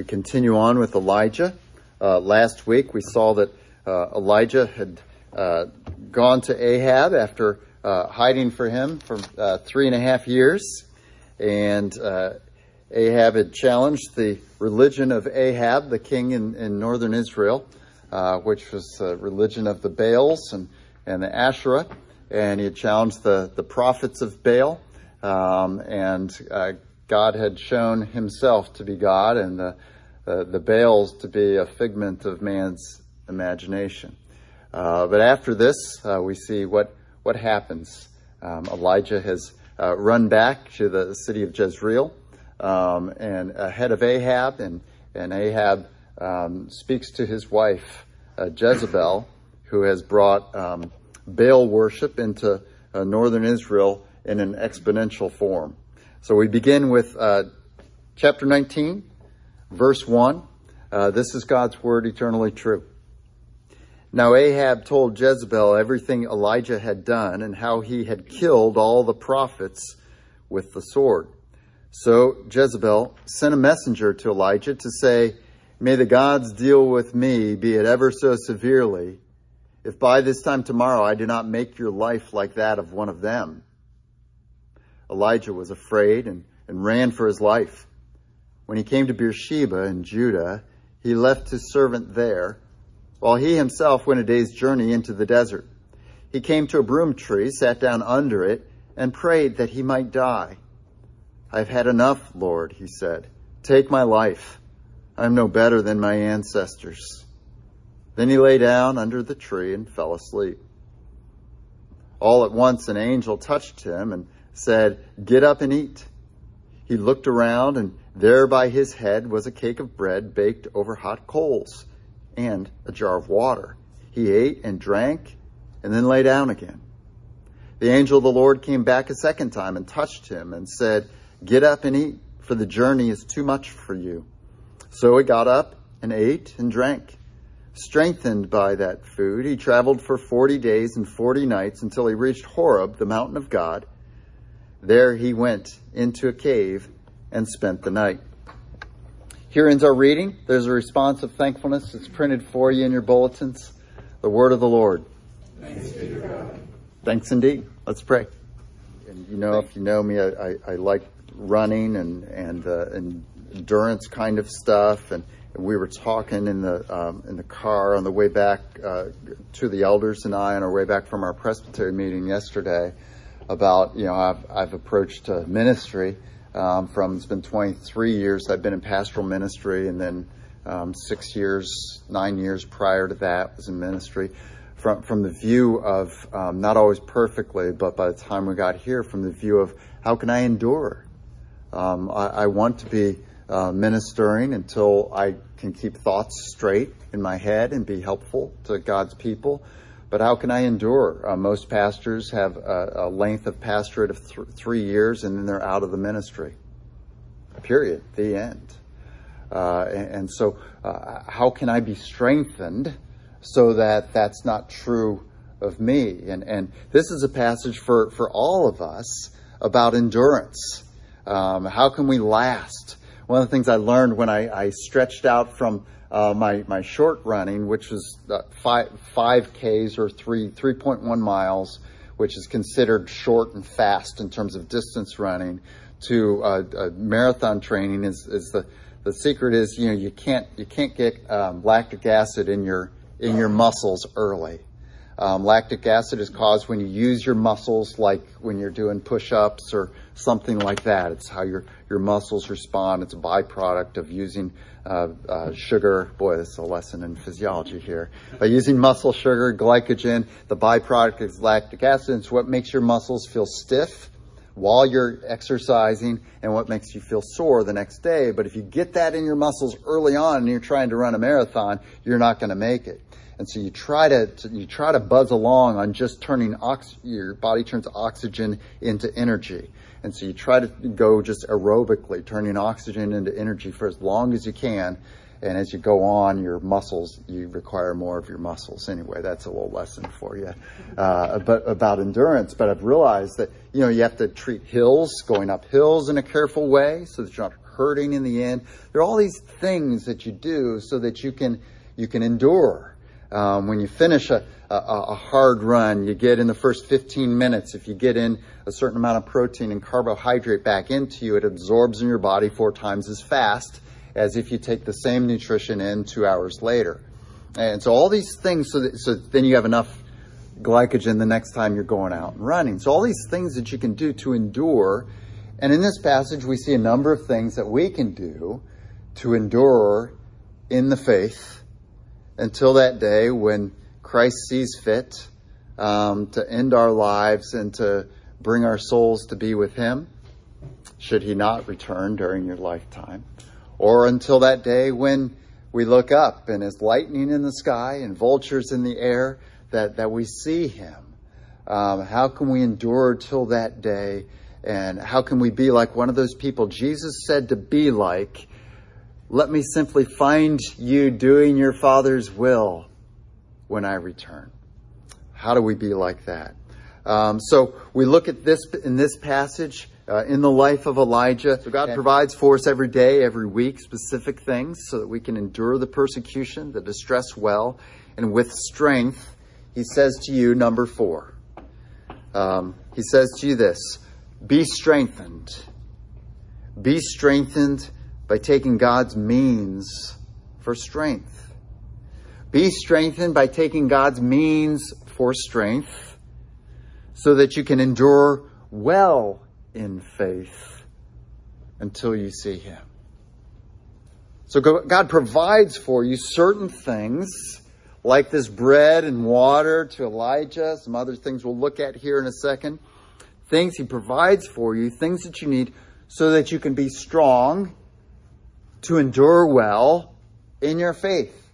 we continue on with Elijah. Uh, last week we saw that uh, Elijah had uh, gone to Ahab after uh, hiding for him for uh, three and a half years, and uh, Ahab had challenged the religion of Ahab, the king in, in northern Israel, which was the religion of the Baals and, and the Asherah, and he had challenged the, the prophets of Baal, um, and God had shown himself to be God and the, uh, the Baals to be a figment of man's imagination. Uh, but after this, uh, we see what, what happens. Um, Elijah has uh, run back to the city of Jezreel um, and ahead of Ahab, and, and Ahab um, speaks to his wife, uh, Jezebel, who has brought um, Baal worship into northern Israel in an exponential form. So we begin with uh, chapter 19, verse 1. Uh, this is God's word eternally true. Now Ahab told Jezebel everything Elijah had done and how he had killed all the prophets with the sword. So Jezebel sent a messenger to Elijah to say, May the gods deal with me, be it ever so severely, if by this time tomorrow I do not make your life like that of one of them. Elijah was afraid and, and ran for his life. When he came to Beersheba in Judah, he left his servant there, while he himself went a day's journey into the desert. He came to a broom tree, sat down under it, and prayed that he might die. I've had enough, Lord, he said. Take my life. I'm no better than my ancestors. Then he lay down under the tree and fell asleep. All at once an angel touched him and said, Get up and eat. He looked around, and there by his head was a cake of bread baked over hot coals and a jar of water. He ate and drank and then lay down again. The angel of the Lord came back a second time and touched him and said, Get up and eat, for the journey is too much for you. So he got up and ate and drank. Strengthened by that food, he traveled for 40 days and 40 nights until he reached Horeb, the mountain of God. There he went into a cave and spent the night. Here ends our reading. There's a response of thankfulness. It's printed for you in your bulletins. The word of the Lord. Thanks, be your God. Thanks indeed. Let's pray. And you know, if you know me, I, I, I like running and and, uh, and endurance kind of stuff. And, and, we were talking in the um, in the car on the way back uh, to the elders and I on our way back from our presbytery meeting yesterday about, you know, I've, I've approached uh, ministry um, from, it's been 23 years I've been in pastoral ministry, and then um, six years, nine years prior to that was in ministry. From, from the view of, um, not always perfectly, but by the time we got here, from the view of how can I endure? Um, I, I, want to be uh, ministering until I can keep thoughts straight in my head and be helpful to God's people. But how can I endure? Uh, most pastors have a, a, length of pastorate of th- three years and then they're out of the ministry. Period. The end. Uh, and, and, so, uh, how can I be strengthened so that that's not true of me? And, and this is a passage for, for all of us about endurance. Um, how can we last? One of the things I learned when I, I stretched out from uh, my my short running, which was uh, five five Ks or three three point one miles, which is considered short and fast in terms of distance running, to uh, marathon training is is the the secret is you know you can't you can't get um, lactic acid in your in your muscles early. Um, lactic acid is caused when you use your muscles, like when you're doing push-ups or something like that. It's how your your muscles respond. It's a byproduct of using uh, uh, sugar. Boy, this is a lesson in physiology here. By using muscle sugar, glycogen, the byproduct is lactic acid. It's what makes your muscles feel stiff while you're exercising and what makes you feel sore the next day. But if you get that in your muscles early on and you're trying to run a marathon, you're not going to make it. And so you try to, you try to buzz along on just turning ox, your body turns oxygen into energy. And so you try to go just aerobically, turning oxygen into energy for as long as you can. And as you go on, your muscles, you require more of your muscles. Anyway, that's a little lesson for you. Uh, but about endurance. But I've realized that, you know, you have to treat hills, going up hills in a careful way so that you're not hurting in the end. There are all these things that you do so that you can you can endure. Um, when you finish a, a, a hard run, you get in the first 15 minutes. If you get in a certain amount of protein and carbohydrate back into you, it absorbs in your body four times as fast as if you take the same nutrition in two hours later. And so all these things, so, that, so then you have enough glycogen the next time you're going out and running. So all these things that you can do to endure. And in this passage, we see a number of things that we can do to endure in the faith until that day when Christ sees fit um, to end our lives and to bring our souls to be with Him, should He not return during your lifetime, or until that day when we look up and it's lightning in the sky and vultures in the air that, that we see him. Um, how can we endure till that day? And how can we be like one of those people Jesus said to be like? Let me simply find you doing your Father's will when I return. How do we be like that? Um, so we look at this in this passage uh, in the life of Elijah. So God provides for us every day, every week, specific things so that we can endure the persecution, the distress well, and with strength he says to you, number four, um, he says to you this be strengthened. Be strengthened by taking God's means for strength. Be strengthened by taking God's means for strength so that you can endure well in faith until you see Him. So God provides for you certain things like this bread and water to Elijah, some other things we'll look at here in a second. Things he provides for you, things that you need so that you can be strong to endure well in your faith,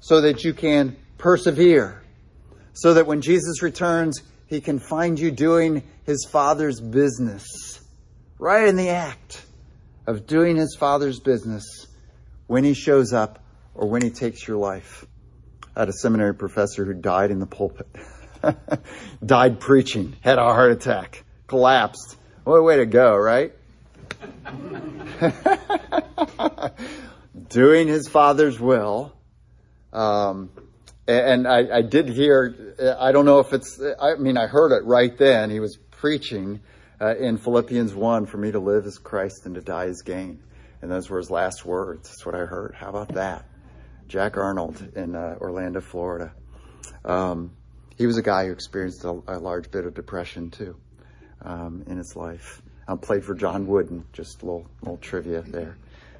so that you can persevere, so that when Jesus returns, he can find you doing his Father's business, right in the act of doing his Father's business when he shows up or when he takes your life. I had a seminary professor who died in the pulpit, died preaching, had a heart attack, collapsed. What a way to go, right? Doing his father's will. Um, and I, I, did hear, I don't know if it's, I mean, I heard it right then. He was preaching uh, in Philippians 1 for me to live as Christ and to die as gain. And those were his last words. That's what I heard. How about that? Jack Arnold in uh, Orlando, Florida. Um, he was a guy who experienced a, a large bit of depression too um, in his life. I played for John Wooden. Just a little, little trivia there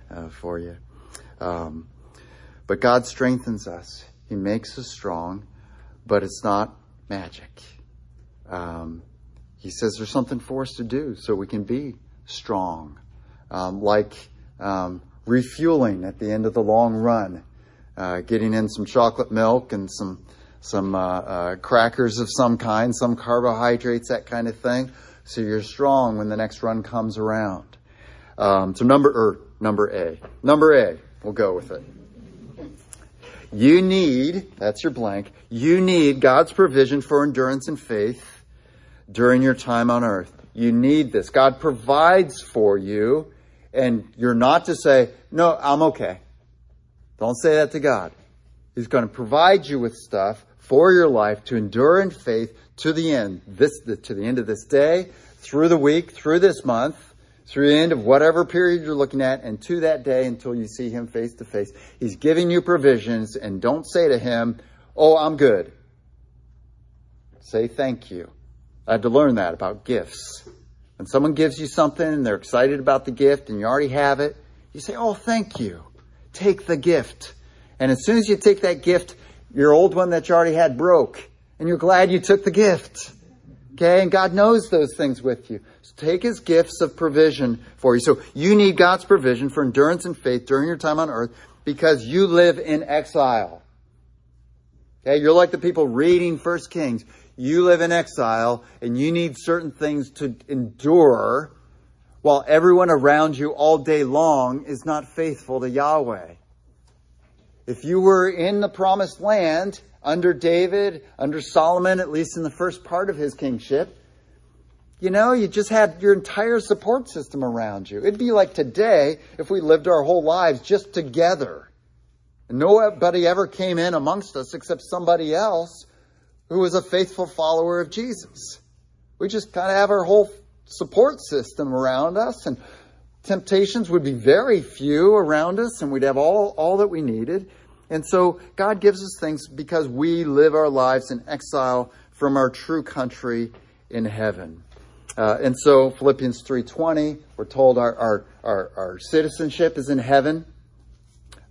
uh, for you. Um, but God strengthens us. He makes us strong, but it's not magic. Um, he says there's something for us to do so we can be strong, um, like um, refueling at the end of the long run uh, getting in some chocolate milk and some some uh, uh, crackers of some kind, some carbohydrates, that kind of thing. So you're strong when the next run comes around. Um, so number or number A, number A, we'll go with it. You need that's your blank. You need God's provision for endurance and faith during your time on earth. You need this. God provides for you, and you're not to say, "No, I'm okay." Don't say that to God. He's going to provide you with stuff for your life to endure in faith to the end, this to the end of this day, through the week, through this month, through the end of whatever period you're looking at, and to that day until you see him face to face. He's giving you provisions, and don't say to him, Oh, I'm good. Say thank you. I had to learn that about gifts. When someone gives you something and they're excited about the gift and you already have it, you say, Oh, thank you take the gift. And as soon as you take that gift, your old one that you already had broke. And you're glad you took the gift. Okay? And God knows those things with you. So take his gifts of provision for you. So you need God's provision for endurance and faith during your time on earth because you live in exile. Okay? You're like the people reading First Kings. You live in exile and you need certain things to endure while everyone around you all day long is not faithful to Yahweh. If you were in the promised land under David, under Solomon, at least in the first part of his kingship, you know, you just had your entire support system around you. It'd be like today if we lived our whole lives just together. Nobody ever came in amongst us except somebody else who was a faithful follower of Jesus. We just kind of have our whole support system around us and temptations would be very few around us and we'd have all, all that we needed. And so God gives us things because we live our lives in exile from our true country in heaven. Uh, and so Philippians 3.20, we're told our, our, our, our citizenship is in heaven.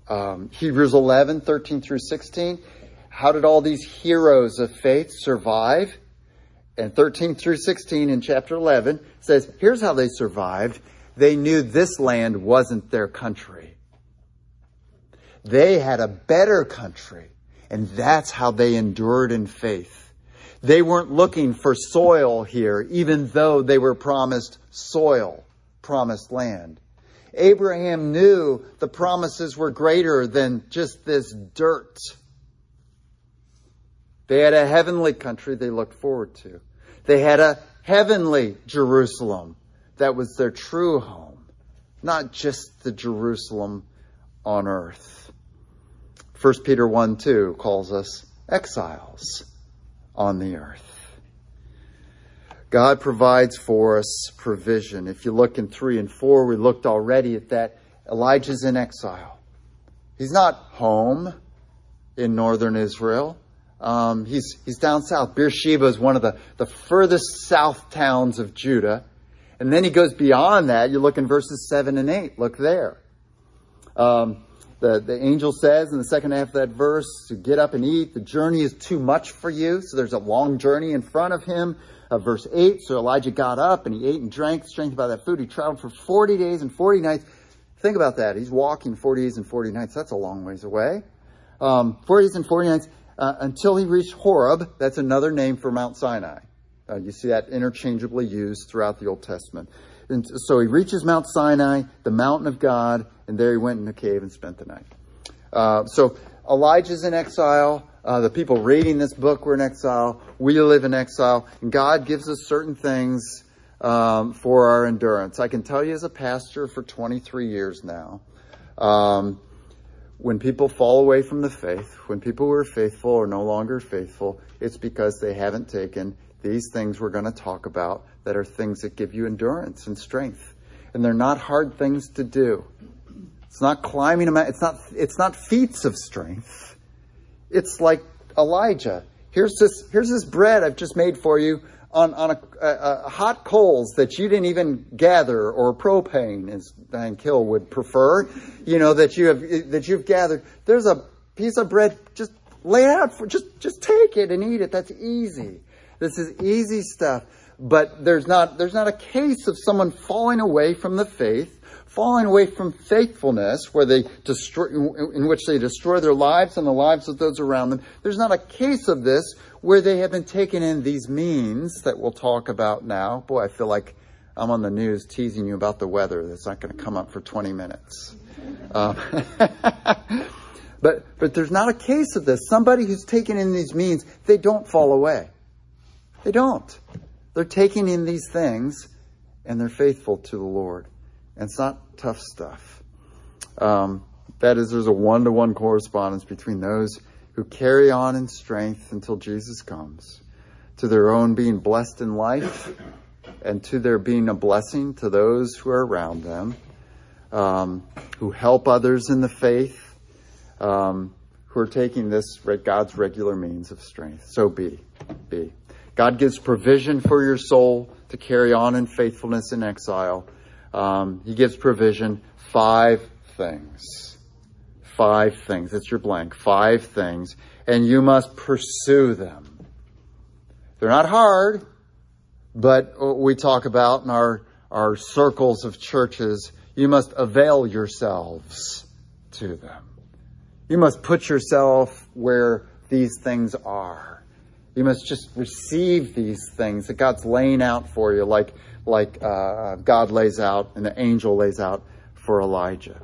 Um, Hebrews 11, 13 through 16. How did all these heroes of faith survive? And 13 through 16 in chapter 11 says, here's how they survived. They knew this land wasn't their country. They had a better country, and that's how they endured in faith. They weren't looking for soil here, even though they were promised soil, promised land. Abraham knew the promises were greater than just this dirt. They had a heavenly country they looked forward to. They had a heavenly Jerusalem that was their true home, not just the Jerusalem on earth. 1 Peter 1 2 calls us exiles on the earth. God provides for us provision. If you look in 3 and 4, we looked already at that. Elijah's in exile. He's not home in northern Israel. Um, he's, he's down south. Beersheba is one of the, the furthest south towns of Judah. And then he goes beyond that. You look in verses 7 and 8. Look there. Um, the, the angel says in the second half of that verse to get up and eat. The journey is too much for you. So there's a long journey in front of him uh, verse 8. So Elijah got up and he ate and drank, strengthened by that food. He traveled for 40 days and 40 nights. Think about that. He's walking 40 days and 40 nights. That's a long ways away. Um, 40 days and 40 nights uh, until he reached Horeb. That's another name for Mount Sinai. Uh, you see that interchangeably used throughout the Old Testament. And so he reaches Mount Sinai, the mountain of God, and there he went in a cave and spent the night. Uh, so Elijah's in exile. Uh, the people reading this book were in exile. We live in exile. And God gives us certain things um, for our endurance. I can tell you as a pastor for 23 years now, um, when people fall away from the faith, when people who are faithful are no longer faithful, it's because they haven't taken these things we're going to talk about that are things that give you endurance and strength. And they're not hard things to do. It's not climbing a mountain. It's not, it's not feats of strength it's like Elijah. Here's this, here's this bread I've just made for you on, on a, a, a hot coals that you didn't even gather or propane, as Diane Kill would prefer, you know, that you have, that you've gathered. There's a piece of bread, just lay it out for, just, just take it and eat it. That's easy. This is easy stuff. But there's not, there's not a case of someone falling away from the faith falling away from faithfulness, where they destroy, in which they destroy their lives and the lives of those around them. There's not a case of this where they have been taken in these means that we'll talk about now. Boy, I feel like I'm on the news teasing you about the weather. That's not going to come up for 20 minutes. Um, but but there's not a case of this. Somebody who's taken in these means, they don't fall away. They don't. They're taking in these things and they're faithful to the Lord. And it's not tough stuff. Um, that is, there's a one to one correspondence between those who carry on in strength until Jesus comes, to their own being blessed in life, and to their being a blessing to those who are around them, um, who help others in the faith, um, who are taking this God's regular means of strength. So be, be. God gives provision for your soul to carry on in faithfulness in exile um, he gives provision five things. Five things. It's your blank. Five things. And you must pursue them. They're not hard, but we talk about in our, our circles of churches, you must avail yourselves to them. You must put yourself where these things are. You must just receive these things that God's laying out for you, like like uh, God lays out and the angel lays out for Elijah.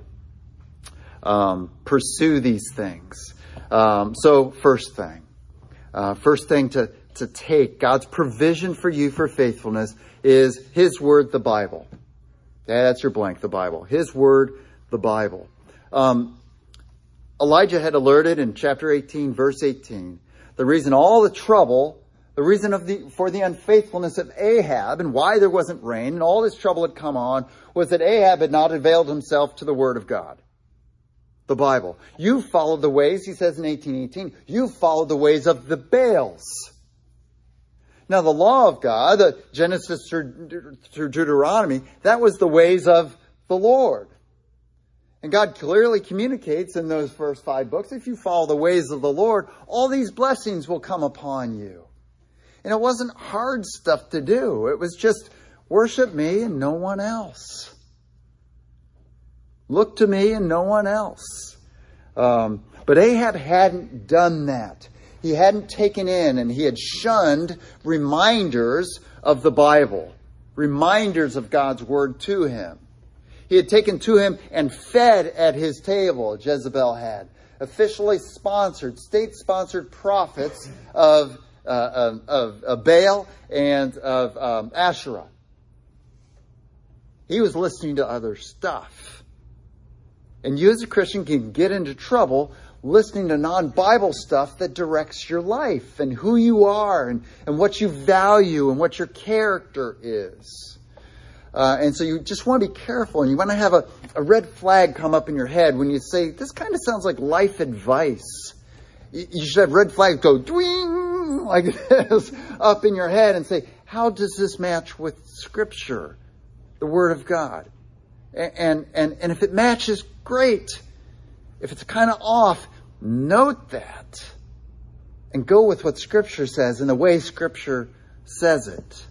Um, pursue these things. Um, so, first thing, uh, first thing to to take, God's provision for you for faithfulness is His Word, the Bible. That's your blank, the Bible. His Word, the Bible. Um, Elijah had alerted in chapter 18, verse 18, the reason all the trouble, the reason of the, for the unfaithfulness of Ahab and why there wasn't rain and all this trouble had come on was that Ahab had not availed himself to the Word of God the Bible. You followed the ways, he says in 1818, you followed the ways of the Baals. Now, the law of God, the Genesis through, through Deuteronomy, that was the ways of the Lord. And God clearly communicates in those first five books if you follow the ways of the Lord, all these blessings will come upon you. And it wasn't hard stuff to do, it was just worship me and no one else. Look to me and no one else. Um, but Ahab hadn't done that. He hadn't taken in and he had shunned reminders of the Bible, reminders of God's word to him. He had taken to him and fed at his table, Jezebel had. Officially sponsored, state sponsored prophets of, uh, of, of, Baal and of um, Asherah. He was listening to other stuff. And you as a Christian can get into trouble listening to non Bible stuff that directs your life and who you are and, and what you value and what your character is. Uh, and so you just want to be careful and you want to have a, a red flag come up in your head when you say, This kind of sounds like life advice. You, you should have red flags go dwing like this up in your head and say, How does this match with Scripture, the Word of God? And, and, and if it matches, great. If it's kind of off, note that and go with what Scripture says in the way Scripture says it.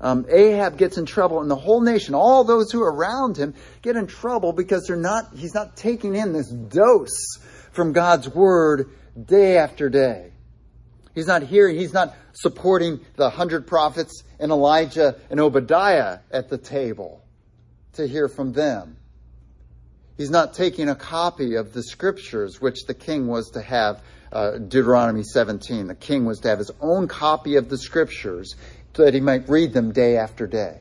Um, Ahab gets in trouble, and the whole nation, all those who are around him, get in trouble because they're not. He's not taking in this dose from God's word day after day. He's not hearing. He's not supporting the hundred prophets and Elijah and Obadiah at the table to hear from them. He's not taking a copy of the scriptures, which the king was to have, uh, Deuteronomy 17. The king was to have his own copy of the scriptures so that he might read them day after day.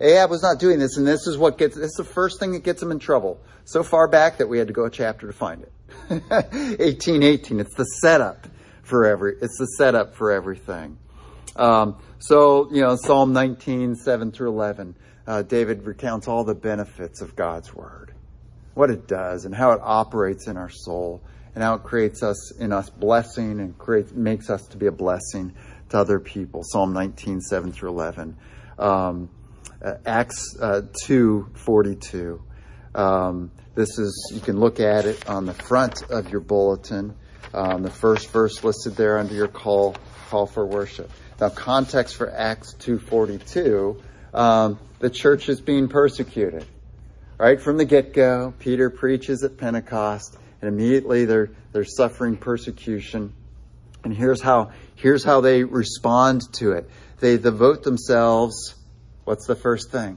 Ahab was not doing this, and this is what gets, this is the first thing that gets him in trouble. So far back that we had to go a chapter to find it. 1818. It's the setup for every, it's the setup for everything. Um, so, you know, Psalm 19, 7 through 11 uh, David recounts all the benefits of God's word, what it does, and how it operates in our soul, and how it creates us in us blessing and creates makes us to be a blessing to other people. Psalm 19, 7 through 11. Um, uh, Acts uh, 2, 42. Um, this is, you can look at it on the front of your bulletin. Um, the first verse listed there under your call, call for worship. Now, context for Acts 2.42 um, the church is being persecuted. Right from the get go, Peter preaches at Pentecost, and immediately they're, they're suffering persecution. And here's how, here's how they respond to it. They devote themselves, what's the first thing?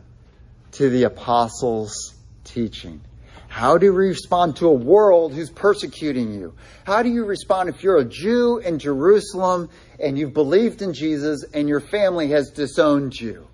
To the apostles' teaching. How do you respond to a world who's persecuting you? How do you respond if you're a Jew in Jerusalem and you've believed in Jesus and your family has disowned you?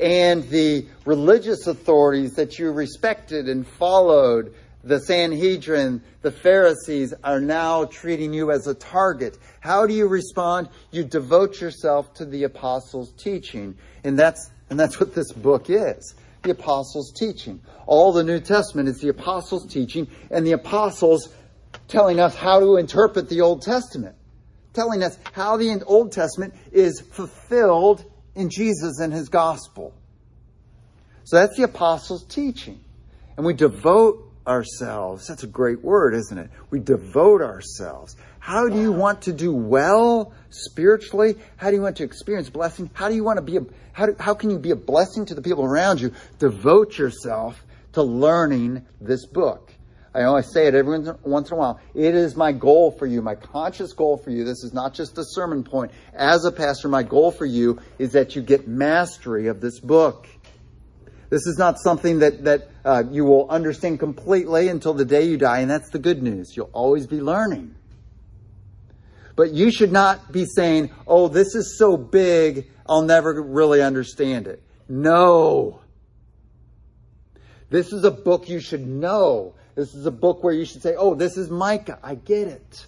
and the religious authorities that you respected and followed, the Sanhedrin, the Pharisees, are now treating you as a target. How do you respond? You devote yourself to the apostles' teaching. And that's, and that's what this book is. The apostles' teaching. All the New Testament is the apostles' teaching and the apostles telling us how to interpret the Old Testament. Telling us how the Old Testament is fulfilled in Jesus and his gospel. So that's the apostles' teaching. And we devote ourselves. That's a great word, isn't it? We devote ourselves. How do you want to do well spiritually? How do you want to experience blessing? How do you want to be a, how, do, how can you be a blessing to the people around you? Devote yourself to learning this book. I always say it every once in a while. It is my goal for you, my conscious goal for you. This is not just a sermon point. As a pastor, my goal for you is that you get mastery of this book. This is not something that, that uh, you will understand completely until the day you die, and that's the good news. You'll always be learning. But you should not be saying, oh, this is so big, I'll never really understand it. No. This is a book you should know. This is a book where you should say, oh, this is Micah. I get it.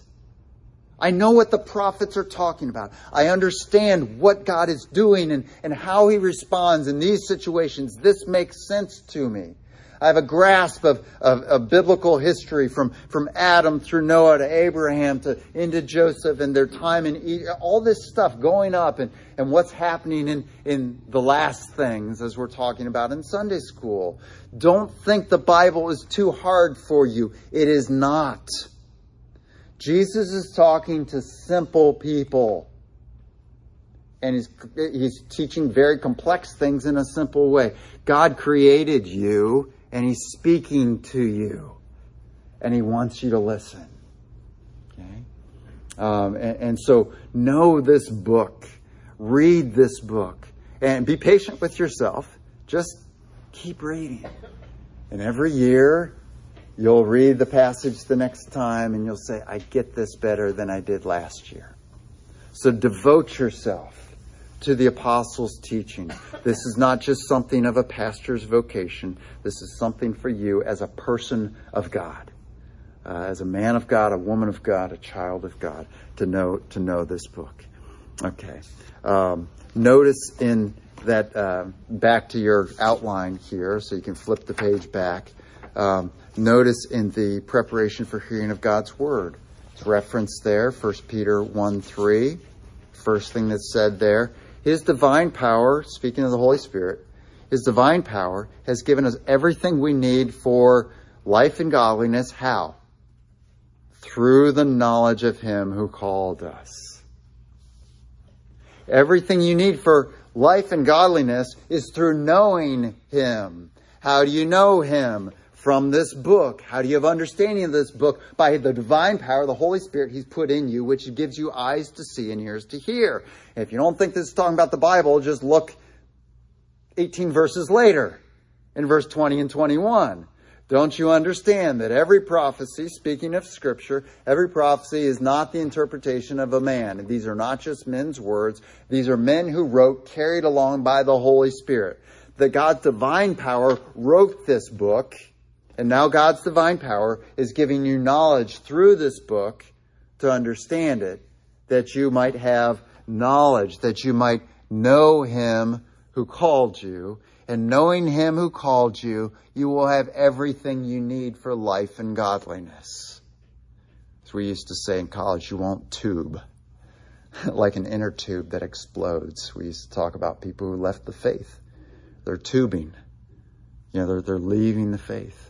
I know what the prophets are talking about. I understand what God is doing and, and how he responds in these situations. This makes sense to me. I have a grasp of, of, of, biblical history from, from Adam through Noah to Abraham to into Joseph and their time in Egypt, all this stuff going up and, and what's happening in, in the last things as we're talking about in Sunday school. Don't think the Bible is too hard for you. It is not. Jesus is talking to simple people. And he's, he's teaching very complex things in a simple way. God created you, and he's speaking to you, and he wants you to listen. Okay? Um, and, and so know this book, read this book, and be patient with yourself. Just keep reading. And every year, You'll read the passage the next time and you'll say, I get this better than I did last year. So devote yourself to the apostles' teaching. This is not just something of a pastor's vocation. This is something for you as a person of God, uh, as a man of God, a woman of God, a child of God, to know to know this book. Okay. Um, notice in that uh, back to your outline here, so you can flip the page back. Um, notice in the preparation for hearing of God's word. It's referenced there, 1 Peter 1 3. First thing that's said there. His divine power, speaking of the Holy Spirit, his divine power has given us everything we need for life and godliness. How? Through the knowledge of him who called us. Everything you need for life and godliness is through knowing him. How do you know him? From this book. How do you have understanding of this book? By the divine power, the Holy Spirit He's put in you, which gives you eyes to see and ears to hear. If you don't think this is talking about the Bible, just look 18 verses later in verse 20 and 21. Don't you understand that every prophecy, speaking of scripture, every prophecy is not the interpretation of a man. These are not just men's words. These are men who wrote, carried along by the Holy Spirit. That God's divine power wrote this book and now God's divine power is giving you knowledge through this book to understand it, that you might have knowledge, that you might know Him who called you. And knowing Him who called you, you will have everything you need for life and godliness. As we used to say in college, you won't tube like an inner tube that explodes. We used to talk about people who left the faith. They're tubing. You know, they're, they're leaving the faith.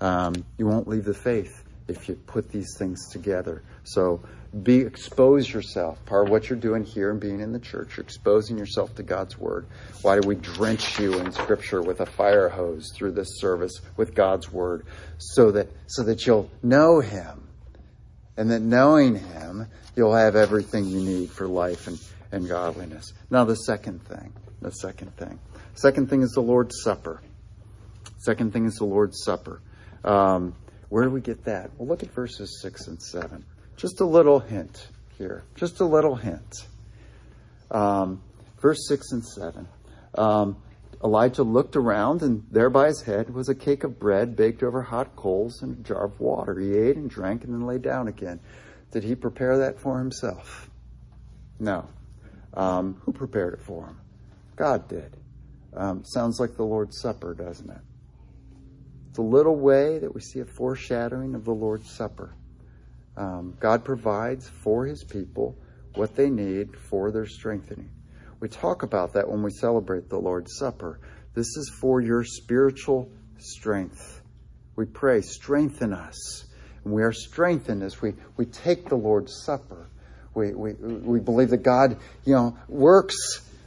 Um, you won't leave the faith if you put these things together. So be expose yourself. Part of what you're doing here and being in the church, you're exposing yourself to God's word. Why do we drench you in scripture with a fire hose through this service with God's word? So that so that you'll know him. And that knowing him, you'll have everything you need for life and, and godliness. Now the second thing. The second thing. Second thing is the Lord's Supper. Second thing is the Lord's Supper. Um, where do we get that? Well, look at verses 6 and 7. Just a little hint here. Just a little hint. Um, verse 6 and 7. Um, Elijah looked around, and there by his head was a cake of bread baked over hot coals and a jar of water. He ate and drank and then lay down again. Did he prepare that for himself? No. Um, who prepared it for him? God did. Um, sounds like the Lord's Supper, doesn't it? The little way that we see a foreshadowing of the Lord's Supper. Um, God provides for his people what they need for their strengthening. We talk about that when we celebrate the Lord's Supper. This is for your spiritual strength. We pray, strengthen us. And we are strengthened as we, we take the Lord's Supper. We, we, we believe that God, you know, works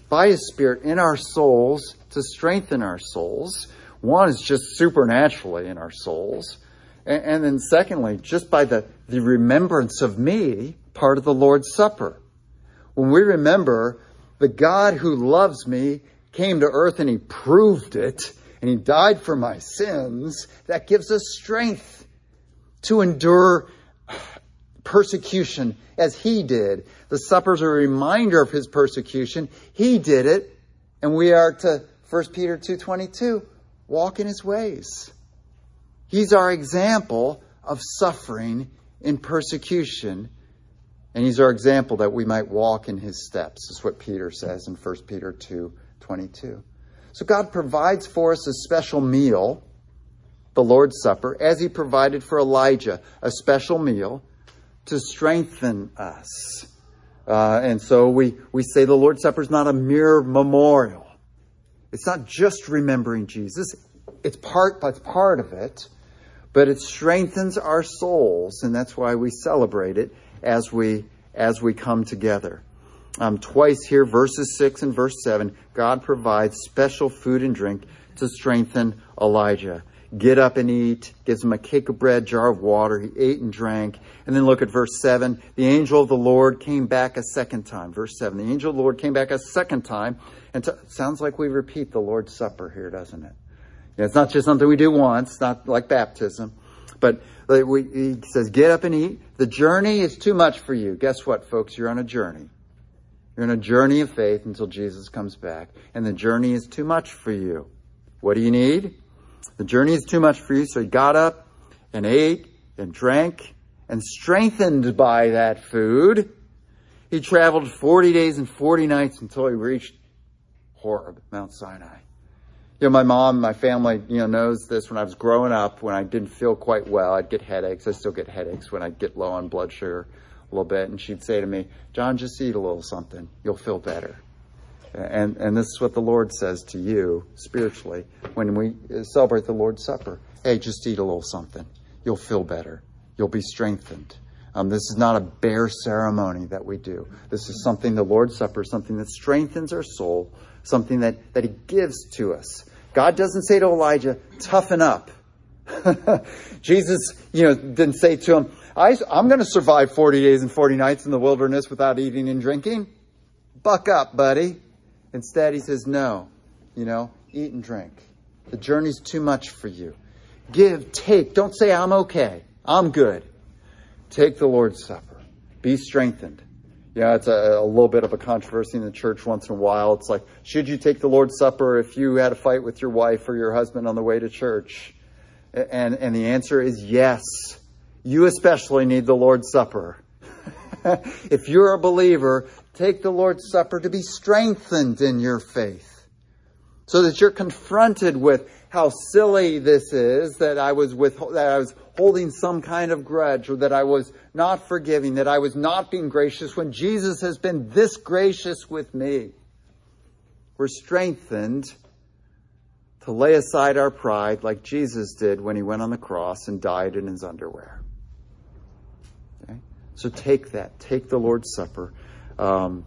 by His Spirit in our souls to strengthen our souls. One is just supernaturally in our souls. And, and then secondly, just by the, the remembrance of me, part of the Lord's Supper. When we remember the God who loves me came to earth and he proved it and he died for my sins, that gives us strength to endure persecution as he did. The supper is a reminder of his persecution. He did it, and we are to 1 Peter 2:22, walk in his ways. He's our example of suffering in persecution, and he's our example that we might walk in his steps. Is what Peter says in 1 Peter 2:22. So God provides for us a special meal, the Lord's Supper, as he provided for Elijah a special meal to strengthen us. Uh, and so we, we say the Lord's Supper is not a mere memorial. It's not just remembering Jesus. It's part, it's part of it, but it strengthens our souls, and that's why we celebrate it as we as we come together. Um, twice here, verses six and verse seven, God provides special food and drink to strengthen Elijah get up and eat, gives him a cake of bread, jar of water. He ate and drank. And then look at verse 7. The angel of the Lord came back a second time. Verse 7. The angel of the Lord came back a second time. And t- sounds like we repeat the Lord's Supper here, doesn't it? Yeah, it's not just something we do once, not like baptism. But we, he says, get up and eat. The journey is too much for you. Guess what, folks? You're on a journey. You're on a journey of faith until Jesus comes back. And the journey is too much for you. What do you need? The journey is too much for you. So he got up and ate and drank and strengthened by that food. He traveled 40 days and 40 nights until he reached Horeb, Mount Sinai. You know, my mom, my family, you know, knows this. When I was growing up, when I didn't feel quite well, I'd get headaches. I still get headaches when I get low on blood sugar a little bit. And she'd say to me, John, just eat a little something. You'll feel better. And, and this is what the Lord says to you spiritually when we celebrate the Lord's Supper. Hey, just eat a little something. You'll feel better. You'll be strengthened. Um, this is not a bare ceremony that we do. This is something, the Lord's Supper, something that strengthens our soul, something that, that He gives to us. God doesn't say to Elijah, toughen up. Jesus, you know, didn't say to him, I, I'm going to survive 40 days and 40 nights in the wilderness without eating and drinking. Buck up, buddy. Instead, he says, No, you know, eat and drink. The journey's too much for you. Give, take. Don't say, I'm okay. I'm good. Take the Lord's Supper. Be strengthened. Yeah, it's a, a, little bit of a controversy in the church once in a while. It's like, should you take the Lord's Supper if you had a fight with your wife or your husband on the way to church? And, and the answer is yes. You especially need the Lord's Supper. if you're a believer, take the Lord's Supper to be strengthened in your faith. So that you're confronted with how silly this is that I was with, that I was holding some kind of grudge or that I was not forgiving, that I was not being gracious when Jesus has been this gracious with me. We're strengthened to lay aside our pride like Jesus did when he went on the cross and died in his underwear. Okay? So take that. Take the Lord's Supper. Um,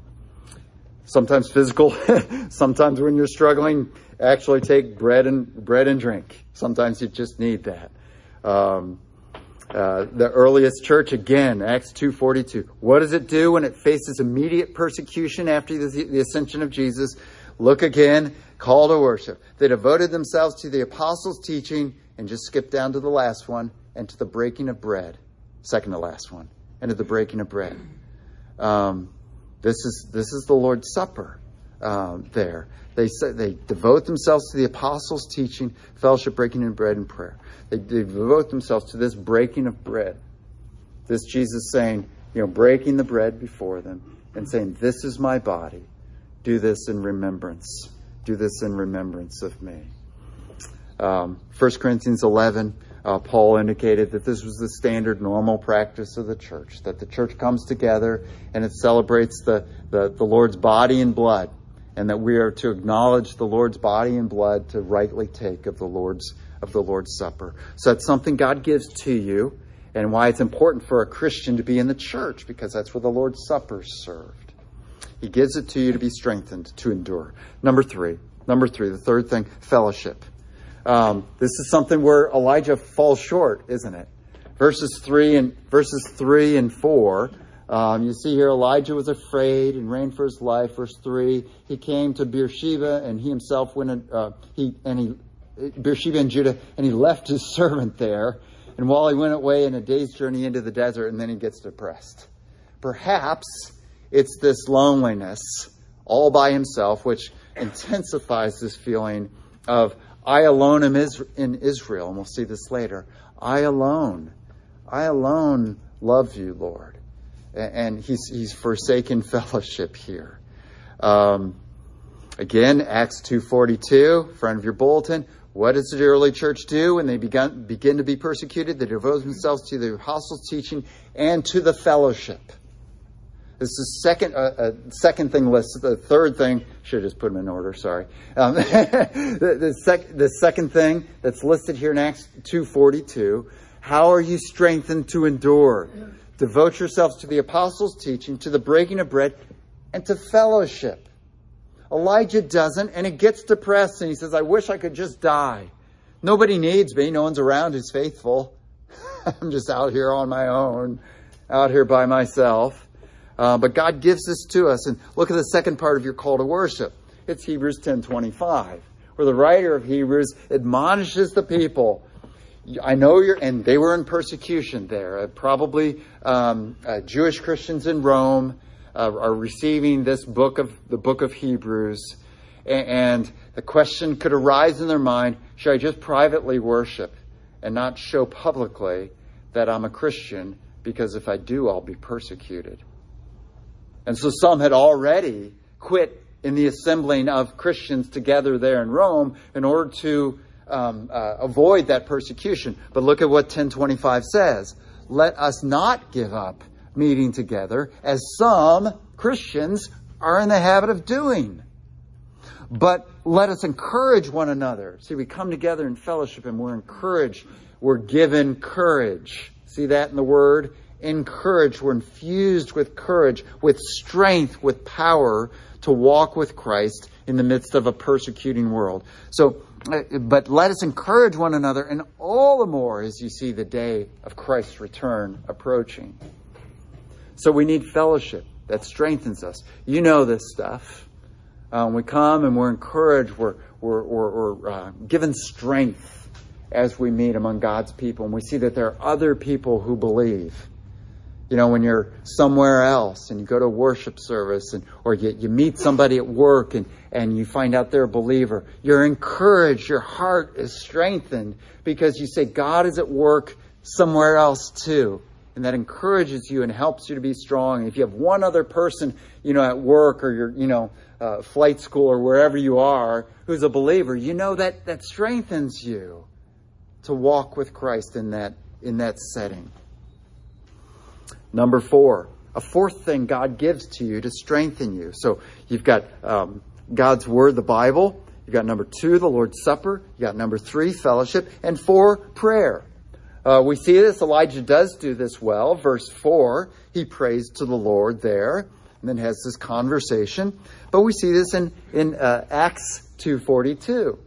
sometimes physical, sometimes when you're struggling, actually take bread and bread and drink. Sometimes you just need that. Um, uh, the earliest church again, Acts 2:42. What does it do when it faces immediate persecution after the, the ascension of Jesus? Look again, call to worship. They devoted themselves to the apostles' teaching and just skip down to the last one and to the breaking of bread, second to last one, and to the breaking of bread. Um, this is this is the Lord's Supper. Um, there, they they devote themselves to the apostles' teaching, fellowship, breaking of bread, and prayer. They, they devote themselves to this breaking of bread. This Jesus saying, you know, breaking the bread before them and saying, "This is my body. Do this in remembrance. Do this in remembrance of me." Um, 1 Corinthians 11 uh, Paul indicated that this was the standard normal practice of the church, that the church comes together and it celebrates the, the, the Lord's body and blood, and that we are to acknowledge the Lord's body and blood to rightly take of the Lord's of the Lord's Supper. So that's something God gives to you, and why it's important for a Christian to be in the church, because that's where the Lord's Supper is served. He gives it to you to be strengthened, to endure. Number three. Number three, the third thing, fellowship. Um, this is something where Elijah falls short, isn't it? Verses three and verses three and four. Um, you see here, Elijah was afraid and ran for his life. Verse three, he came to Beersheba and he himself went. Uh, he and he Beersheba and Judah, and he left his servant there. and while he went away in a day's journey into the desert, and then he gets depressed. Perhaps it's this loneliness all by himself, which intensifies this feeling of, I alone am in Israel, and we'll see this later. I alone, I alone love you, Lord. And he's, he's forsaken fellowship here. Um, again, Acts 2.42, front of your bulletin. What does the early church do when they begun, begin to be persecuted? They devote themselves to the apostles' teaching and to the fellowship. This is second, uh, uh, second thing listed. The third thing should have just put them in order. Sorry. Um, the, the, sec, the second thing that's listed here in Acts two forty two. How are you strengthened to endure? Devote yourselves to the apostles' teaching, to the breaking of bread, and to fellowship. Elijah doesn't, and it gets depressed and he says, I wish I could just die. Nobody needs me. No one's around who's faithful. I'm just out here on my own, out here by myself. Uh, but God gives this to us. And look at the second part of your call to worship. It's Hebrews 10:25, where the writer of Hebrews admonishes the people. I know you're, and they were in persecution there. Uh, probably um, uh, Jewish Christians in Rome uh, are receiving this book of the book of Hebrews, and, and the question could arise in their mind: Should I just privately worship and not show publicly that I'm a Christian? Because if I do, I'll be persecuted. And so some had already quit in the assembling of Christians together there in Rome in order to um, uh, avoid that persecution. But look at what 1025 says. Let us not give up meeting together as some Christians are in the habit of doing. But let us encourage one another. See, we come together in fellowship and we're encouraged. We're given courage. See that in the word? Encouraged, we're infused with courage, with strength, with power to walk with Christ in the midst of a persecuting world. So, uh, but let us encourage one another, and all the more as you see the day of Christ's return approaching. So we need fellowship that strengthens us. You know this stuff. Um, we come and we're encouraged, we're, we're, we're, we're uh, given strength as we meet among God's people, and we see that there are other people who believe. You know, when you're somewhere else and you go to worship service and, or you, you meet somebody at work and, and you find out they're a believer, you're encouraged, your heart is strengthened because you say, God is at work somewhere else too. And that encourages you and helps you to be strong. And if you have one other person, you know, at work or your, you know, uh, flight school or wherever you are who's a believer, you know that that strengthens you to walk with Christ in that in that setting. Number four, a fourth thing God gives to you to strengthen you. So you've got um, God's Word, the Bible. You've got number two, the Lord's Supper. You've got number three, fellowship. And four, prayer. Uh, we see this. Elijah does do this well. Verse four, he prays to the Lord there and then has this conversation. But we see this in, in uh, Acts 2.42.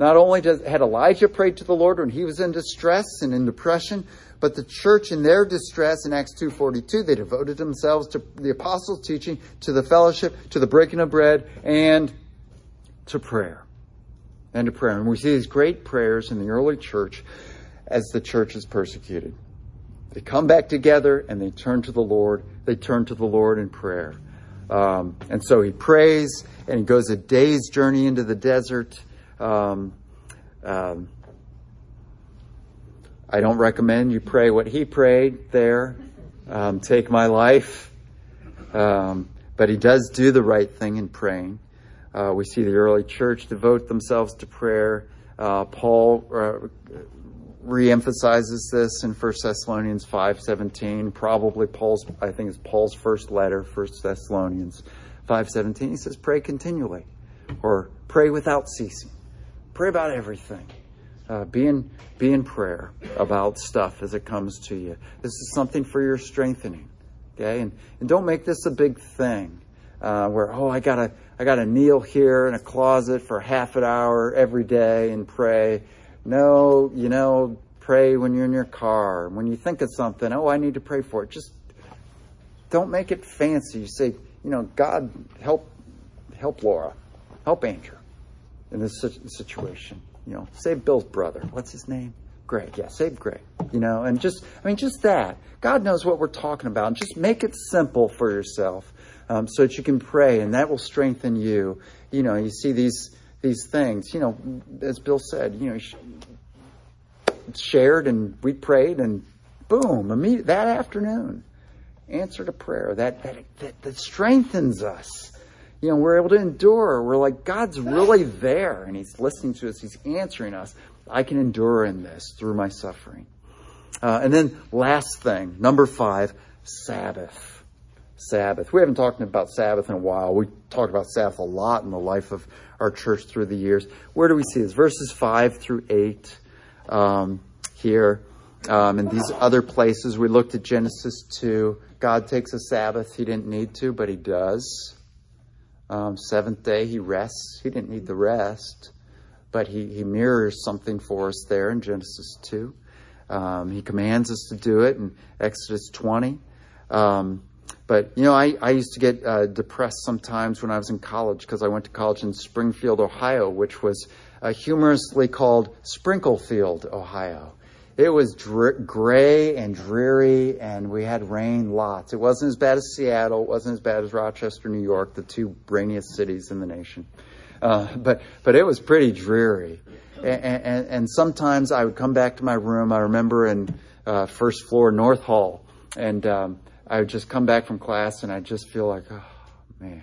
Not only does, had Elijah prayed to the Lord when he was in distress and in depression, but the church in their distress in Acts 2.42, they devoted themselves to the apostles' teaching, to the fellowship, to the breaking of bread, and to prayer. And to prayer. And we see these great prayers in the early church as the church is persecuted. They come back together and they turn to the Lord. They turn to the Lord in prayer. Um, and so he prays and he goes a day's journey into the desert. Um, um, I don't recommend you pray what he prayed there. Um, take my life. Um, but he does do the right thing in praying. Uh, we see the early church devote themselves to prayer. Uh, Paul uh, reemphasizes this in 1 Thessalonians 5.17. Probably Paul's, I think it's Paul's first letter, 1 Thessalonians 5.17. He says, pray continually or pray without ceasing. Pray about everything uh, be in be in prayer about stuff as it comes to you. This is something for your strengthening. Okay, and and don't make this a big thing uh, where oh I gotta I gotta kneel here in a closet for half an hour every day and pray. No, you know, pray when you're in your car. When you think of something, oh I need to pray for it. Just don't make it fancy. You say, you know, God help help Laura, help Andrew in this situation. You know, save Bill's brother. What's his name? Greg. Yeah, save Greg. You know, and just, I mean, just that. God knows what we're talking about. And just make it simple for yourself um, so that you can pray, and that will strengthen you. You know, you see these these things. You know, as Bill said, you know, shared and we prayed, and boom, immediate, that afternoon, answer to prayer. That, that that that strengthens us you know, we're able to endure. We're like, God's really there and He's listening to us. He's answering us. I can endure in this through my suffering. Uh, and then last thing, number five, Sabbath. Sabbath. We haven't talked about Sabbath in a while. We talked about Sabbath a lot in the life of our church through the years. Where do we see this? Verses five through eight um, here. Um, and these other places, we looked at Genesis 2. God takes a Sabbath. He didn't need to, but he does. Um, seventh day, he rests. He didn't need the rest, but he, he mirrors something for us there in Genesis 2. Um, he commands us to do it in Exodus 20. Um, but, you know, I, I used to get uh, depressed sometimes when I was in college because I went to college in Springfield, Ohio, which was uh, humorously called Sprinklefield, Ohio. It was dr- gray and dreary, and we had rain lots. It wasn't as bad as Seattle. It wasn't as bad as Rochester, New York, the two rainiest cities in the nation. Uh, but but it was pretty dreary. And, and, and, sometimes I would come back to my room. I remember in uh, first floor North Hall, and um, I would just come back from class, and I'd just feel like, oh man,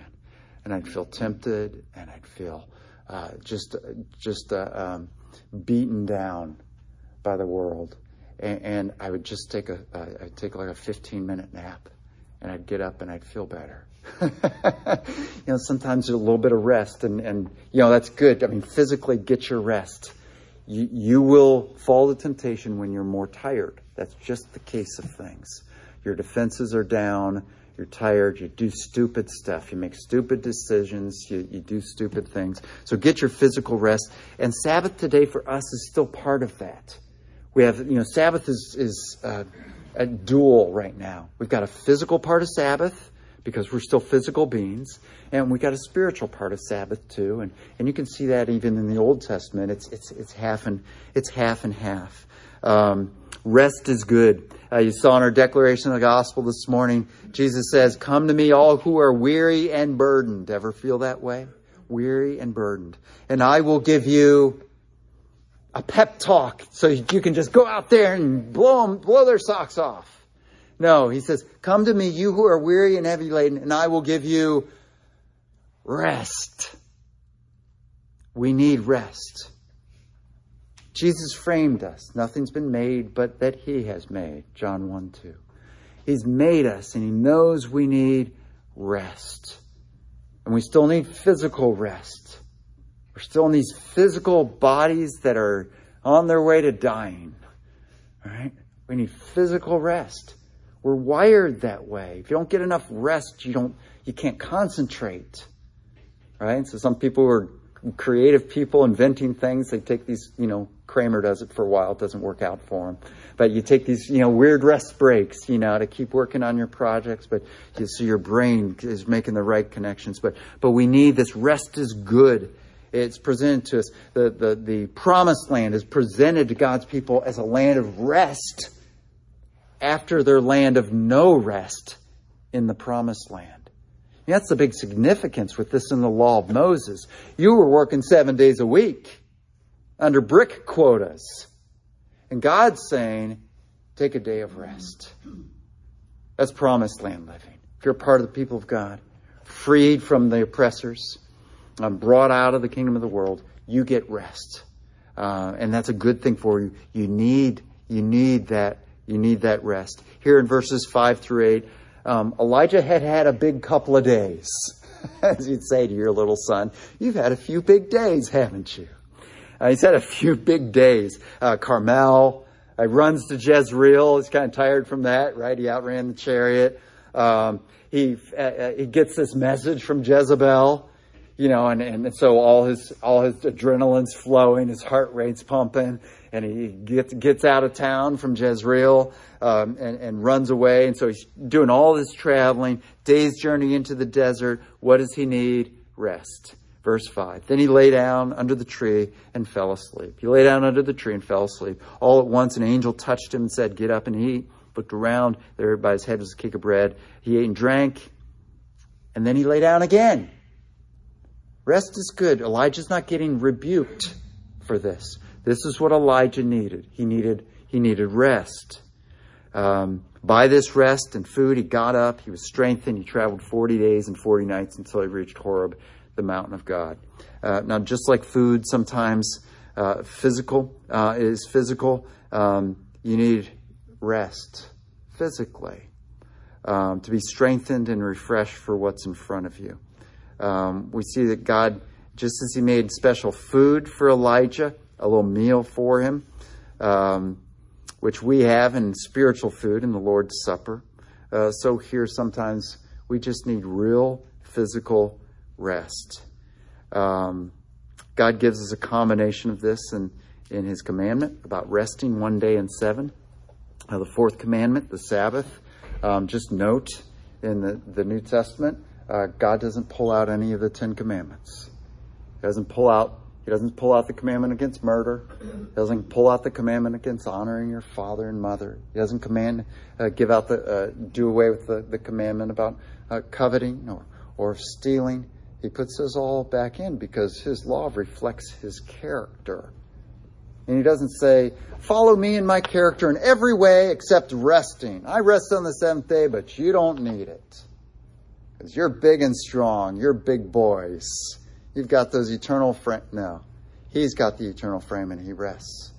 and I'd feel tempted, and I'd feel uh, just just uh, um, beaten down by the world, and, and I would just take a uh, I'd take like a 15 minute nap, and I'd get up and I'd feel better. you know, sometimes a little bit of rest, and and you know that's good. I mean, physically get your rest. You you will fall to temptation when you're more tired. That's just the case of things. Your defenses are down. You're tired. You do stupid stuff. You make stupid decisions. You, you do stupid things. So get your physical rest. And Sabbath today for us is still part of that. We have, you know, Sabbath is, is uh, a dual right now. We've got a physical part of Sabbath because we're still physical beings, and we have got a spiritual part of Sabbath too. And, and you can see that even in the Old Testament. It's, it's, it's half and, it's half and half. Um, rest is good. Uh, you saw in our declaration of the gospel this morning, Jesus says, Come to me, all who are weary and burdened. Ever feel that way? Weary and burdened. And I will give you a pep talk so you can just go out there and blow them, blow their socks off. No, he says, come to me, you who are weary and heavy laden, and I will give you rest. We need rest. Jesus framed us. Nothing's been made but that he has made. John 1 2. He's made us and he knows we need rest. And we still need physical rest. We're still in these physical bodies that are on their way to dying. All right? We need physical rest. We're wired that way. If you don't get enough rest, you don't you can't concentrate. Right? So some people are creative people inventing things. They take these, you know, Kramer does it for a while. It doesn't work out for him. But you take these, you know, weird rest breaks, you know, to keep working on your projects. But you, so your brain is making the right connections. But, but we need this rest is good. It's presented to us. The, the, the promised land is presented to God's people as a land of rest after their land of no rest in the promised land. That's the big significance with this in the law of Moses. You were working seven days a week under brick quotas. And God's saying, take a day of rest. That's promised land living. If you're part of the people of God, freed from the oppressors, um, brought out of the kingdom of the world, you get rest. Uh, and that's a good thing for you. You need, you need that, you need that rest. Here in verses five through eight, um, Elijah had had a big couple of days. As you'd say to your little son, you've had a few big days, haven't you? Uh, he's had a few big days. Uh, Carmel uh, runs to Jezreel. He's kind of tired from that, right? He outran the chariot. Um, he uh, uh, he gets this message from Jezebel, you know, and, and so all his all his adrenaline's flowing, his heart rate's pumping, and he gets gets out of town from Jezreel um, and, and runs away. And so he's doing all this traveling, days journey into the desert. What does he need? Rest. Verse 5. Then he lay down under the tree and fell asleep. He lay down under the tree and fell asleep. All at once, an angel touched him and said, Get up and eat. Looked around. There by his head was a cake of bread. He ate and drank. And then he lay down again. Rest is good. Elijah's not getting rebuked for this. This is what Elijah needed. He needed, he needed rest. Um, by this rest and food, he got up. He was strengthened. He traveled 40 days and 40 nights until he reached Horeb the mountain of God. Uh, now, just like food, sometimes uh, physical uh, is physical. Um, you need rest physically um, to be strengthened and refreshed for what's in front of you. Um, we see that God, just as He made special food for Elijah, a little meal for him, um, which we have in spiritual food in the Lord's Supper. Uh, so here sometimes we just need real physical rest. Um, God gives us a combination of this in, in His commandment about resting one day in seven. Uh, the fourth commandment, the Sabbath. Um, just note in the, the New Testament, uh, God doesn't pull out any of the Ten Commandments. He doesn't pull out. He doesn't pull out the commandment against murder. He doesn't pull out the commandment against honoring your father and mother. He doesn't command, uh, give out the, uh, do away with the, the commandment about uh, coveting or, or stealing. He puts those all back in because his law reflects his character. And he doesn't say, follow me and my character in every way except resting. I rest on the seventh day, but you don't need it. Because you're big and strong. You're big boys. You've got those eternal frame. No. He's got the eternal frame and he rests.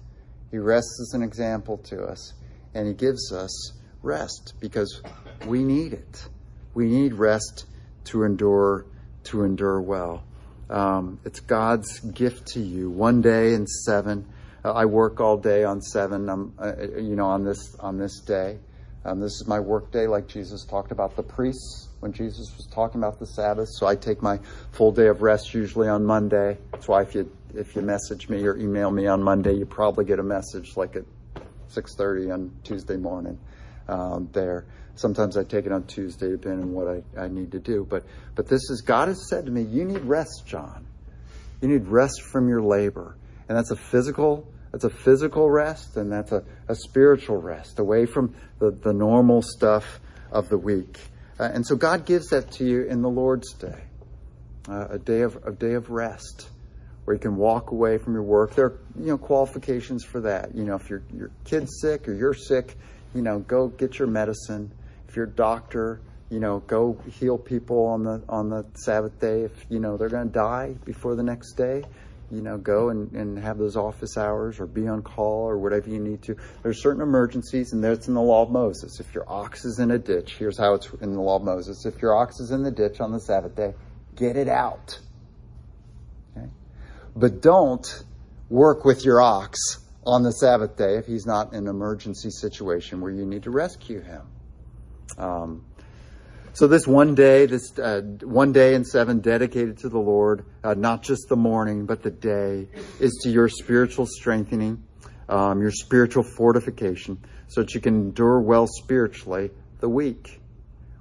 He rests as an example to us. And he gives us rest because we need it. We need rest to endure to endure well. Um, it's God's gift to you. One day in seven, uh, I work all day on seven. I'm, uh, you know, on this on this day. Um, this is my work day, like Jesus talked about the priests when Jesus was talking about the Sabbath. So I take my full day of rest usually on Monday. That's why if you if you message me or email me on Monday, you probably get a message like at 6:30 on Tuesday morning um, there. Sometimes I take it on Tuesday, depending on what I, I need to do. But but this is God has said to me, you need rest, John. You need rest from your labor, and that's a physical that's a physical rest, and that's a, a spiritual rest, away from the, the normal stuff of the week. Uh, and so God gives that to you in the Lord's day, uh, a day of a day of rest, where you can walk away from your work. There are you know qualifications for that. You know, if your your kid's sick or you're sick, you know, go get your medicine if you're a doctor, you know, go heal people on the on the Sabbath day. If you know they're going to die before the next day, you know, go and, and have those office hours or be on call or whatever you need to. There's certain emergencies, and that's in the law of Moses. If your ox is in a ditch, here's how it's in the law of Moses. If your ox is in the ditch on the Sabbath day, get it out. Okay? But don't work with your ox on the Sabbath day if he's not in an emergency situation where you need to rescue him. Um, so this one day, this uh, one day in seven dedicated to the Lord, uh, not just the morning, but the day, is to your spiritual strengthening, um, your spiritual fortification, so that you can endure well spiritually the week.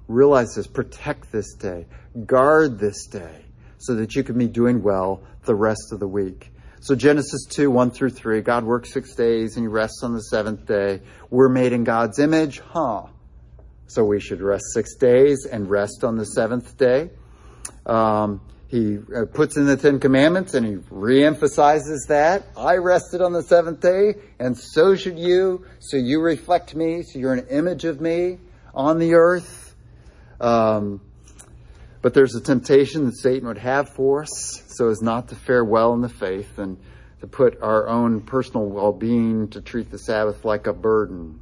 Realize this, protect this day, guard this day, so that you can be doing well the rest of the week. So Genesis 2, 1 through 3, God works six days and he rests on the seventh day. We're made in God's image, huh? So we should rest six days and rest on the seventh day. Um, he uh, puts in the Ten Commandments and he reemphasizes that. I rested on the seventh day, and so should you. So you reflect me, so you're an image of me on the earth. Um, but there's a temptation that Satan would have for us so as not to fare well in the faith and to put our own personal well being, to treat the Sabbath like a burden.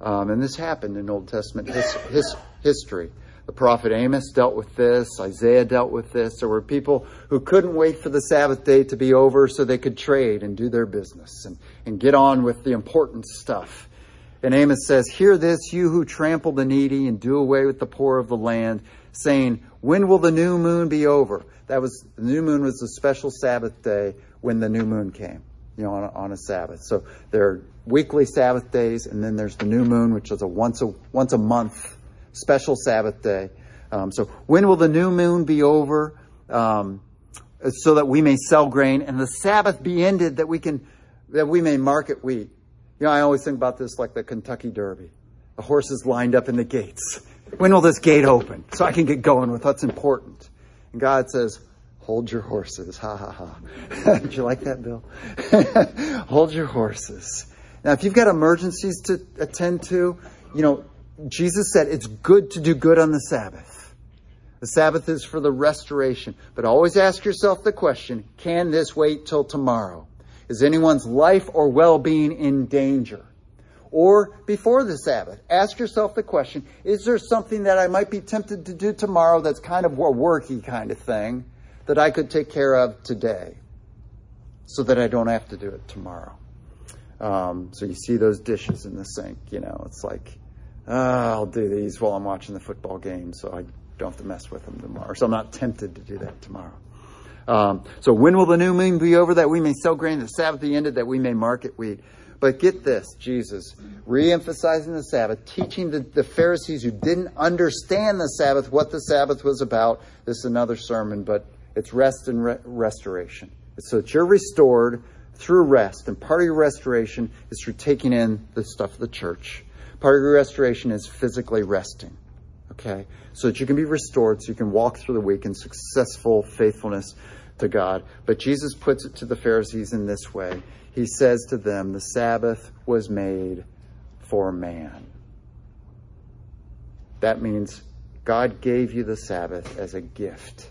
Um, and this happened in Old Testament his, his, history. The prophet Amos dealt with this. Isaiah dealt with this. There were people who couldn't wait for the Sabbath day to be over so they could trade and do their business and, and get on with the important stuff. And Amos says, Hear this, you who trample the needy and do away with the poor of the land, saying, When will the new moon be over? That was, the new moon was a special Sabbath day when the new moon came you know, on a, on a Sabbath. So there are weekly Sabbath days, and then there's the new moon, which is a once a once a month special Sabbath day. Um, so when will the new moon be over? Um, so that we may sell grain and the Sabbath be ended that we can, that we may market wheat. You know, I always think about this like the Kentucky Derby. The horses lined up in the gates. When will this gate open so I can get going with what's important? And God says, hold your horses. Ha ha ha. Did you like that, Bill? hold your horses. Now, if you've got emergencies to attend to, you know, Jesus said it's good to do good on the Sabbath. The Sabbath is for the restoration. But always ask yourself the question can this wait till tomorrow? Is anyone's life or well being in danger? Or before the Sabbath, ask yourself the question is there something that I might be tempted to do tomorrow that's kind of a worky kind of thing that I could take care of today so that I don't have to do it tomorrow? Um, so you see those dishes in the sink, you know, it's like, uh, I'll do these while I'm watching the football game so I don't have to mess with them tomorrow. So I'm not tempted to do that tomorrow. Um, so when will the new moon be over that we may sow grain, the Sabbath be ended that we may market wheat? But get this, Jesus, re-emphasizing the Sabbath, teaching the, the Pharisees who didn't understand the Sabbath, what the Sabbath was about. This is another sermon, but it's rest and re- restoration. It's so that you're restored through rest. And part of your restoration is through taking in the stuff of the church. Part of your restoration is physically resting. Okay? So that you can be restored, so you can walk through the week in successful faithfulness to God. But Jesus puts it to the Pharisees in this way He says to them, The Sabbath was made for man. That means God gave you the Sabbath as a gift.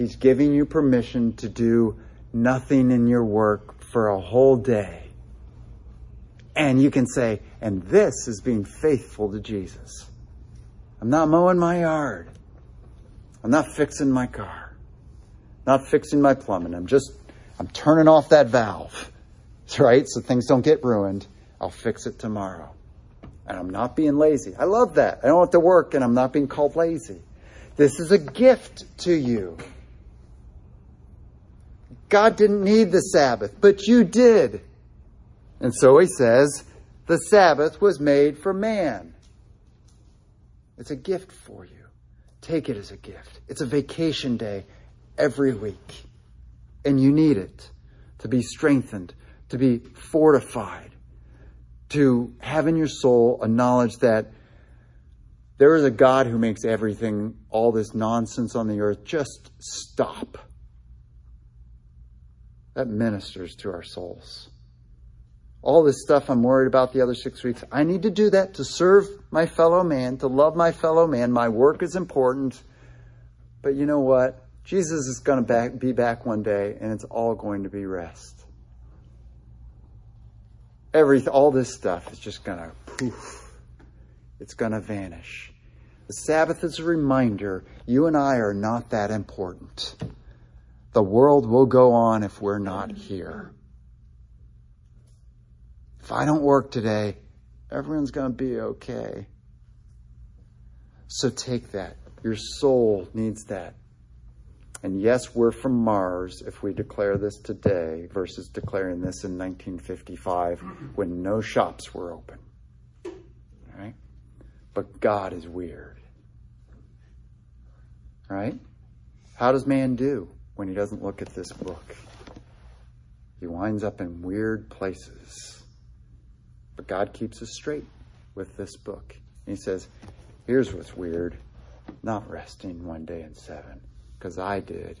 He's giving you permission to do nothing in your work for a whole day. And you can say, and this is being faithful to Jesus. I'm not mowing my yard. I'm not fixing my car. Not fixing my plumbing. I'm just, I'm turning off that valve, right? So things don't get ruined. I'll fix it tomorrow. And I'm not being lazy. I love that. I don't have to work and I'm not being called lazy. This is a gift to you. God didn't need the Sabbath, but you did. And so he says, the Sabbath was made for man. It's a gift for you. Take it as a gift. It's a vacation day every week. And you need it to be strengthened, to be fortified, to have in your soul a knowledge that there is a God who makes everything, all this nonsense on the earth, just stop that ministers to our souls. All this stuff I'm worried about the other six weeks, I need to do that to serve my fellow man, to love my fellow man. My work is important. But you know what? Jesus is going to be back one day, and it's all going to be rest. Every, all this stuff is just going to poof. It's going to vanish. The Sabbath is a reminder you and I are not that important. The world will go on if we're not here. If I don't work today, everyone's going to be okay. So take that. Your soul needs that. And yes, we're from Mars if we declare this today versus declaring this in 1955 when no shops were open. Right? But God is weird. Right? How does man do? When he doesn't look at this book. He winds up in weird places. But God keeps us straight with this book. he says, here's what's weird not resting one day in seven, because I did,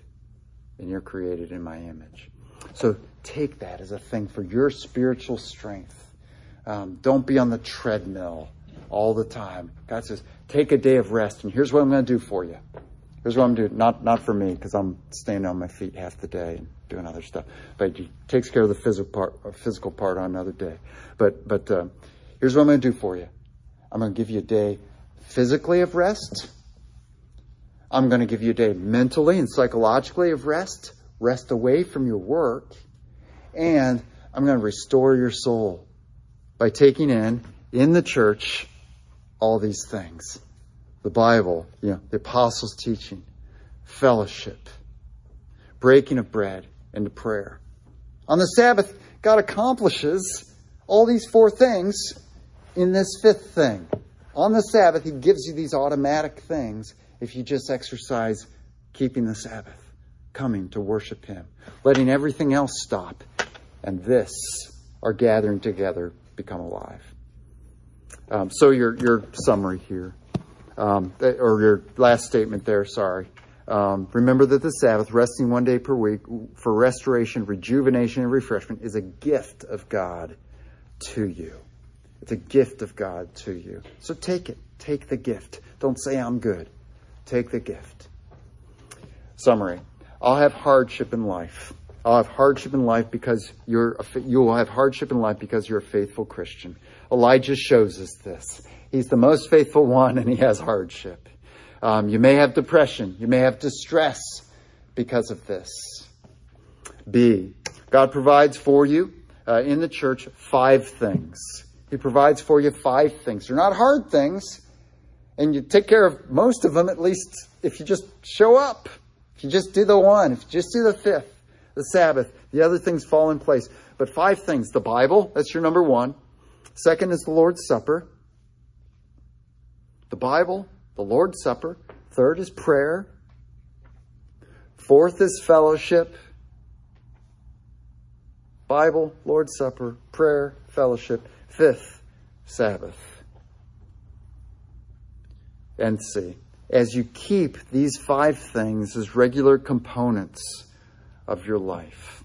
and you're created in my image. So take that as a thing for your spiritual strength. Um, don't be on the treadmill all the time. God says, take a day of rest, and here's what I'm going to do for you. Here's what I'm doing. Not not for me because I'm standing on my feet half the day and doing other stuff. But he takes care of the physical part, uh, physical part on another day. But but uh, here's what I'm going to do for you. I'm going to give you a day physically of rest. I'm going to give you a day mentally and psychologically of rest. Rest away from your work, and I'm going to restore your soul by taking in in the church all these things the Bible, you know, the apostles' teaching, fellowship, breaking of bread, and prayer. On the Sabbath, God accomplishes all these four things in this fifth thing. On the Sabbath, He gives you these automatic things if you just exercise keeping the Sabbath. coming to worship Him, letting everything else stop, and this, our gathering together, become alive. Um, so your your summary here, um, or your last statement there. Sorry. Um, remember that the Sabbath, resting one day per week for restoration, rejuvenation, and refreshment, is a gift of God to you. It's a gift of God to you. So take it. Take the gift. Don't say I'm good. Take the gift. Summary. I'll have hardship in life. I'll have hardship in life because you're you will have hardship in life because you're a faithful Christian. Elijah shows us this. He's the most faithful one and he has hardship. Um, you may have depression. You may have distress because of this. B. God provides for you uh, in the church five things. He provides for you five things. They're not hard things, and you take care of most of them at least if you just show up. If you just do the one, if you just do the fifth, the Sabbath, the other things fall in place. But five things the Bible, that's your number one. Second is the Lord's Supper. The Bible, the Lord's Supper. Third is prayer. Fourth is fellowship. Bible, Lord's Supper, prayer, fellowship. Fifth, Sabbath. And see, as you keep these five things as regular components of your life,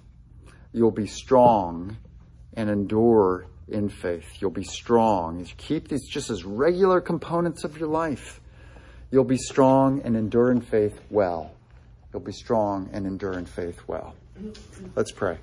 you'll be strong and endure in faith. You'll be strong. As you keep these just as regular components of your life, you'll be strong and endure in faith well. You'll be strong and endure in faith well. Let's pray.